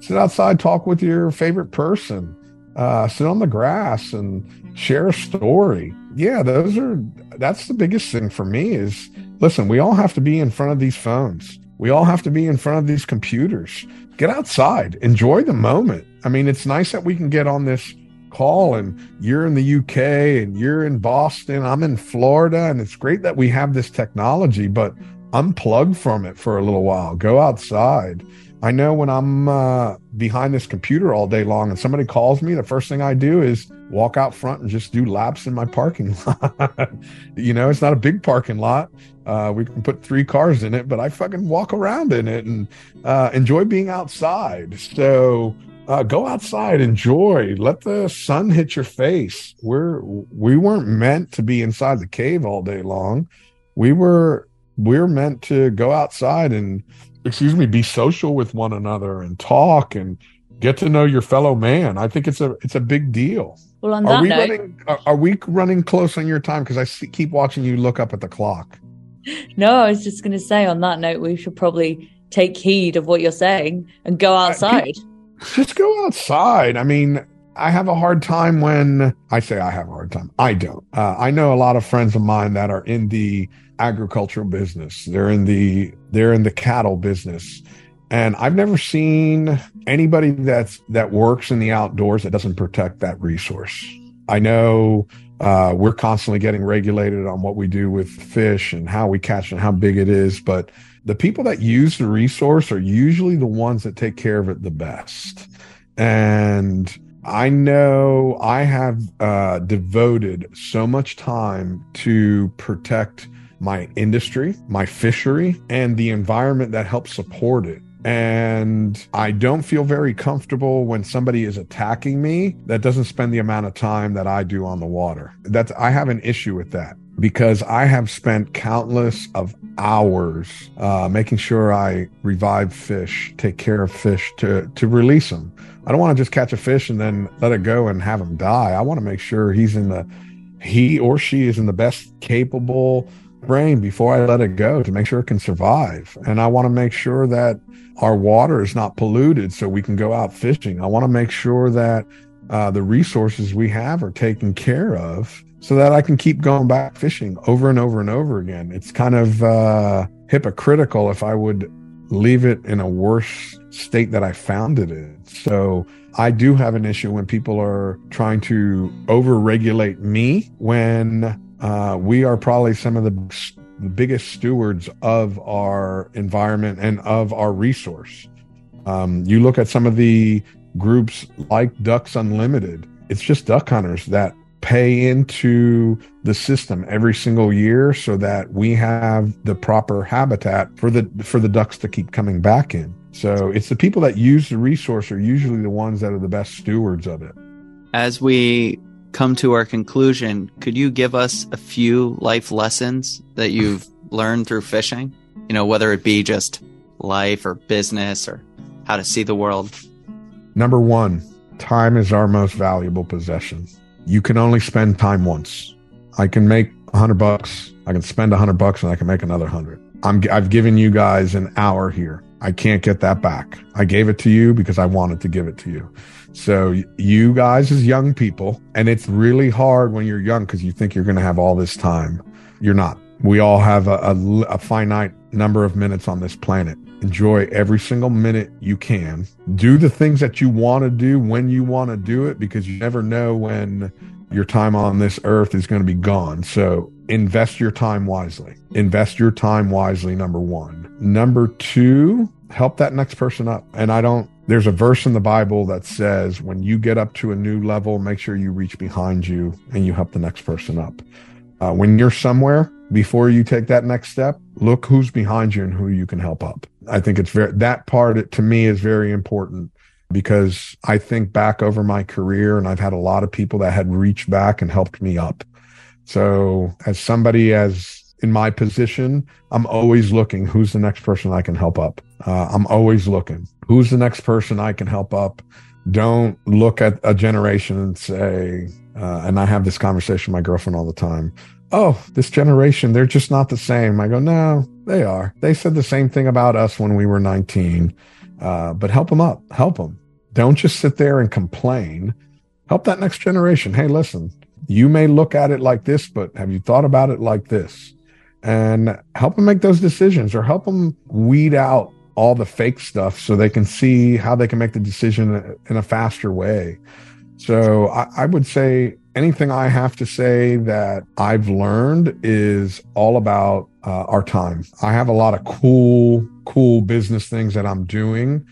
Sit outside, talk with your favorite person, uh, sit on the grass and share a story. Yeah, those are that's the biggest thing for me is listen, we all have to be in front of these phones. We all have to be in front of these computers. Get outside, enjoy the moment. I mean, it's nice that we can get on this call and you're in the UK and you're in Boston, I'm in Florida, and it's great that we have this technology, but unplug from it for a little while. Go outside. I know when I'm uh, behind this computer all day long and somebody calls me, the first thing I do is walk out front and just do laps in my parking lot. you know, it's not a big parking lot. Uh, we can put three cars in it, but I fucking walk around in it and uh, enjoy being outside. So uh, go outside, enjoy, let the sun hit your face. We're we weren't meant to be inside the cave all day long. We were we're meant to go outside and excuse me, be social with one another and talk and get to know your fellow man. I think it's a it's a big deal. Well, on are that we note, running? Are, are we running close on your time? Because I see, keep watching you look up at the clock. No, I was just going to say on that note, we should probably take heed of what you're saying and go uh, outside. Uh, just go outside. I mean, I have a hard time when I say I have a hard time. I don't. Uh, I know a lot of friends of mine that are in the agricultural business. They're in the they're in the cattle business. And I've never seen anybody that's that works in the outdoors that doesn't protect that resource. I know uh, we're constantly getting regulated on what we do with fish and how we catch and how big it is, but the people that use the resource are usually the ones that take care of it the best. And I know I have uh, devoted so much time to protect my industry, my fishery, and the environment that helps support it. And I don't feel very comfortable when somebody is attacking me that doesn't spend the amount of time that I do on the water. That's I have an issue with that because I have spent countless of hours uh, making sure I revive fish, take care of fish to to release them. I don't want to just catch a fish and then let it go and have him die. I want to make sure he's in the he or she is in the best capable brain before I let it go to make sure it can survive. And I want to make sure that our water is not polluted so we can go out fishing. I want to make sure that uh, the resources we have are taken care of so that I can keep going back fishing over and over and over again. It's kind of uh, hypocritical if I would leave it in a worse state that I found it in. So I do have an issue when people are trying to over-regulate me when uh, we are probably some of the, biggest stewards of our environment and of our resource. Um, you look at some of the groups like Ducks Unlimited. It's just duck hunters that pay into the system every single year so that we have the proper habitat for the for the ducks to keep coming back in. So it's the people that use the resource are usually the ones that are the best stewards of it. As we come to our conclusion, could you give us a few life lessons that you've learned through fishing? You know, whether it be just life or business or how to see the world. Number one, time is our most valuable possession you can only spend time once. I can make a hundred bucks. I can spend a hundred bucks and I can make another hundred. I'm, I've given you guys an hour here. I can't get that back. I gave it to you because I wanted to give it to you. So you guys as young people, and it's really hard when you're young because you think you're going to have all this time. You're not. We all have a, a, a finite number of minutes on this planet. Enjoy every single minute you can. Do the things that you want to do when you want to do it because you never know when your time on this earth is going to be gone. So invest your time wisely. Invest your time wisely, number one. Number two, help that next person up. And I don't, there's a verse in the Bible that says when you get up to a new level, make sure you reach behind you and you help the next person up. Uh, when you're somewhere, before you take that next step, look who's behind you and who you can help up. I think it's very, that part to me is very important because I think back over my career and I've had a lot of people that had reached back and helped me up. So as somebody as in my position, I'm always looking who's the next person I can help up. Uh, I'm always looking who's the next person I can help up. Don't look at a generation and say, uh, and I have this conversation with my girlfriend all the time oh, this generation, they're just not the same. I go, no, they are. They said the same thing about us when we were 19. Uh, but help them up, help them. Don't just sit there and complain. Help that next generation. Hey, listen, you may look at it like this, but have you thought about it like this? And help them make those decisions or help them weed out all the fake stuff so they can see how they can make the decision in a faster way. So I, I would say anything I have to say that I've learned is all about uh, our time. I have a lot of cool, cool business things that I'm doing.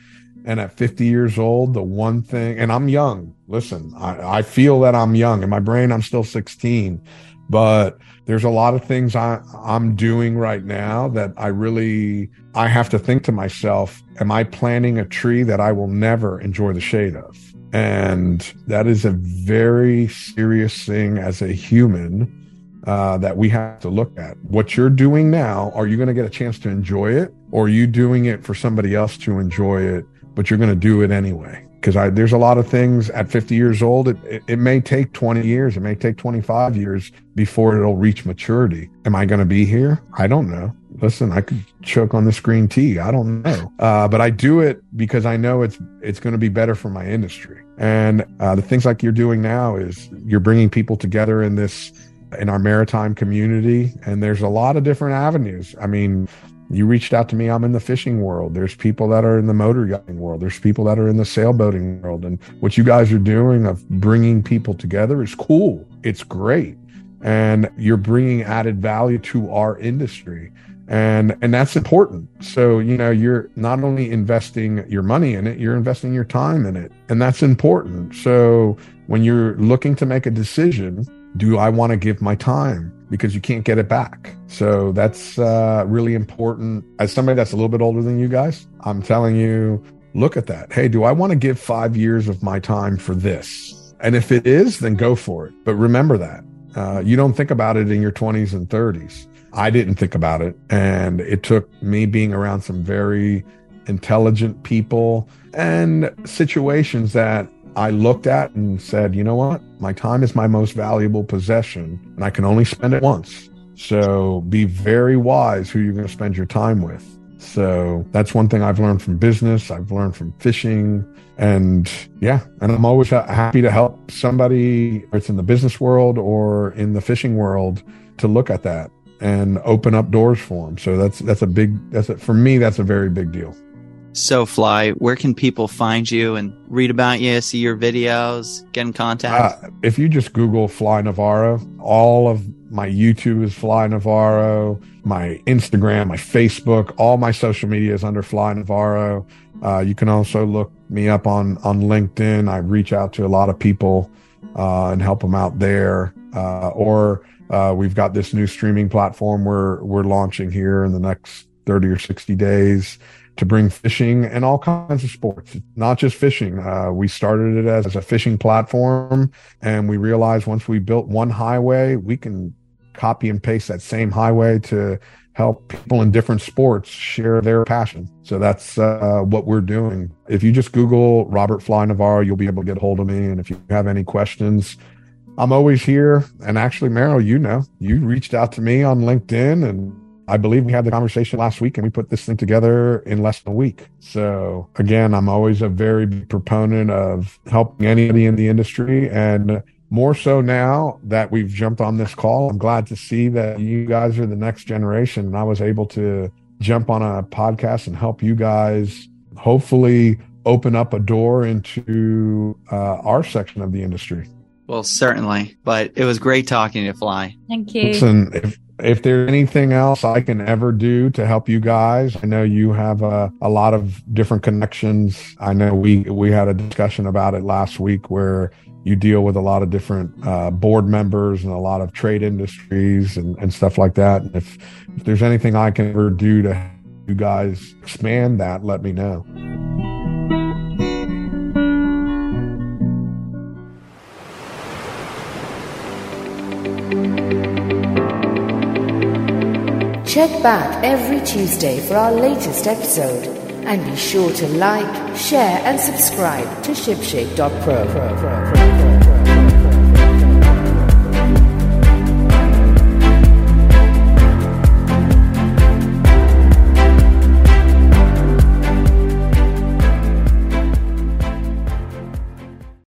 And at 50 years old, the one thing, and I'm young. Listen, I, I feel that I'm young. In my brain, I'm still 16, but there's a lot of things I, I'm doing right now that I really, I have to think to myself, am I planting a tree that I will never enjoy the shade of? And that is a very serious thing as a human uh, that we have to look at. What you're doing now, are you going to get a chance to enjoy it? Or are you doing it for somebody else to enjoy it, but you're going to do it anyway? Because there's a lot of things at 50 years old, it, it, it may take 20 years, it may take 25 years before it'll reach maturity. Am I going to be here? I don't know listen, I could choke on this green tea. I don't know. Uh, but I do it because I know it's, it's going to be better for my industry. And uh, the things like you're doing now is you're bringing people together in this, in our maritime community. And there's a lot of different avenues. I mean, you reached out to me. I'm in the fishing world. There's people that are in the motor yachting world. There's people that are in the sailboating world. And what you guys are doing of bringing people together is cool. It's great. And you're bringing added value to our industry and and that's important so you know you're not only investing your money in it you're investing your time in it and that's important so when you're looking to make a decision do i want to give my time? Because you can't get it back. So that's uh, really important. As somebody that's a little bit older than you guys i'm telling you look at that. Hey do i want to give five years of my time for this? And if it is then go for it. But remember that. Uh, you don't think about it in your 20s and 30s I didn't think about it. And it took me being around some very intelligent people and situations that I looked at and said, you know what? My time is my most valuable possession and I can only spend it once. So be very wise who you're going to spend your time with. So that's one thing I've learned from business. I've learned from fishing. And yeah, and I'm always happy to help somebody, it's in the business world or in the fishing world, to look at that and open up doors for them. So that's that's a big that's a, for me that's a very big deal. So, Fly, where can people find you and read about you, see your videos, get in contact? Uh, if you just Google Fly Navarro, all of my YouTube is Fly Navarro, my Instagram, my Facebook, all my social media is under Fly Navarro. Uh, you can also look me up on on LinkedIn. I reach out to a lot of people uh, and help them out there. Uh, or uh, we've got this new streaming platform we're we're launching here in the next 30 or 60 days to bring fishing and all kinds of sports, not just fishing. Uh, we started it as, as a fishing platform, and we realized once we built one highway, we can copy and paste that same highway to help people in different sports share their passion. So that's uh, what we're doing. If you just Google Robert Fly Navarro, you'll be able to get a hold of me. And if you have any questions, I'm always here. And actually, Merrill, you know, you reached out to me on LinkedIn and I believe we had the conversation last week and we put this thing together in less than a week. So again, I'm always a very big proponent of helping anybody in the industry and more so now that we've jumped on this call. I'm glad to see that you guys are the next generation and I was able to jump on a podcast and help you guys hopefully open up a door into uh, our section of the industry. Well, certainly, but it was great talking to you, Fly. Thank you. Listen, if, if there's anything else I can ever do to help you guys, I know you have a, a lot of different connections. I know we, we had a discussion about it last week where you deal with a lot of different uh, board members and a lot of trade industries and, and stuff like that. And if, if there's anything I can ever do to help you guys expand that, let me know. Check back every Tuesday for our latest episode and be sure to like, share and subscribe to shipshape.pro.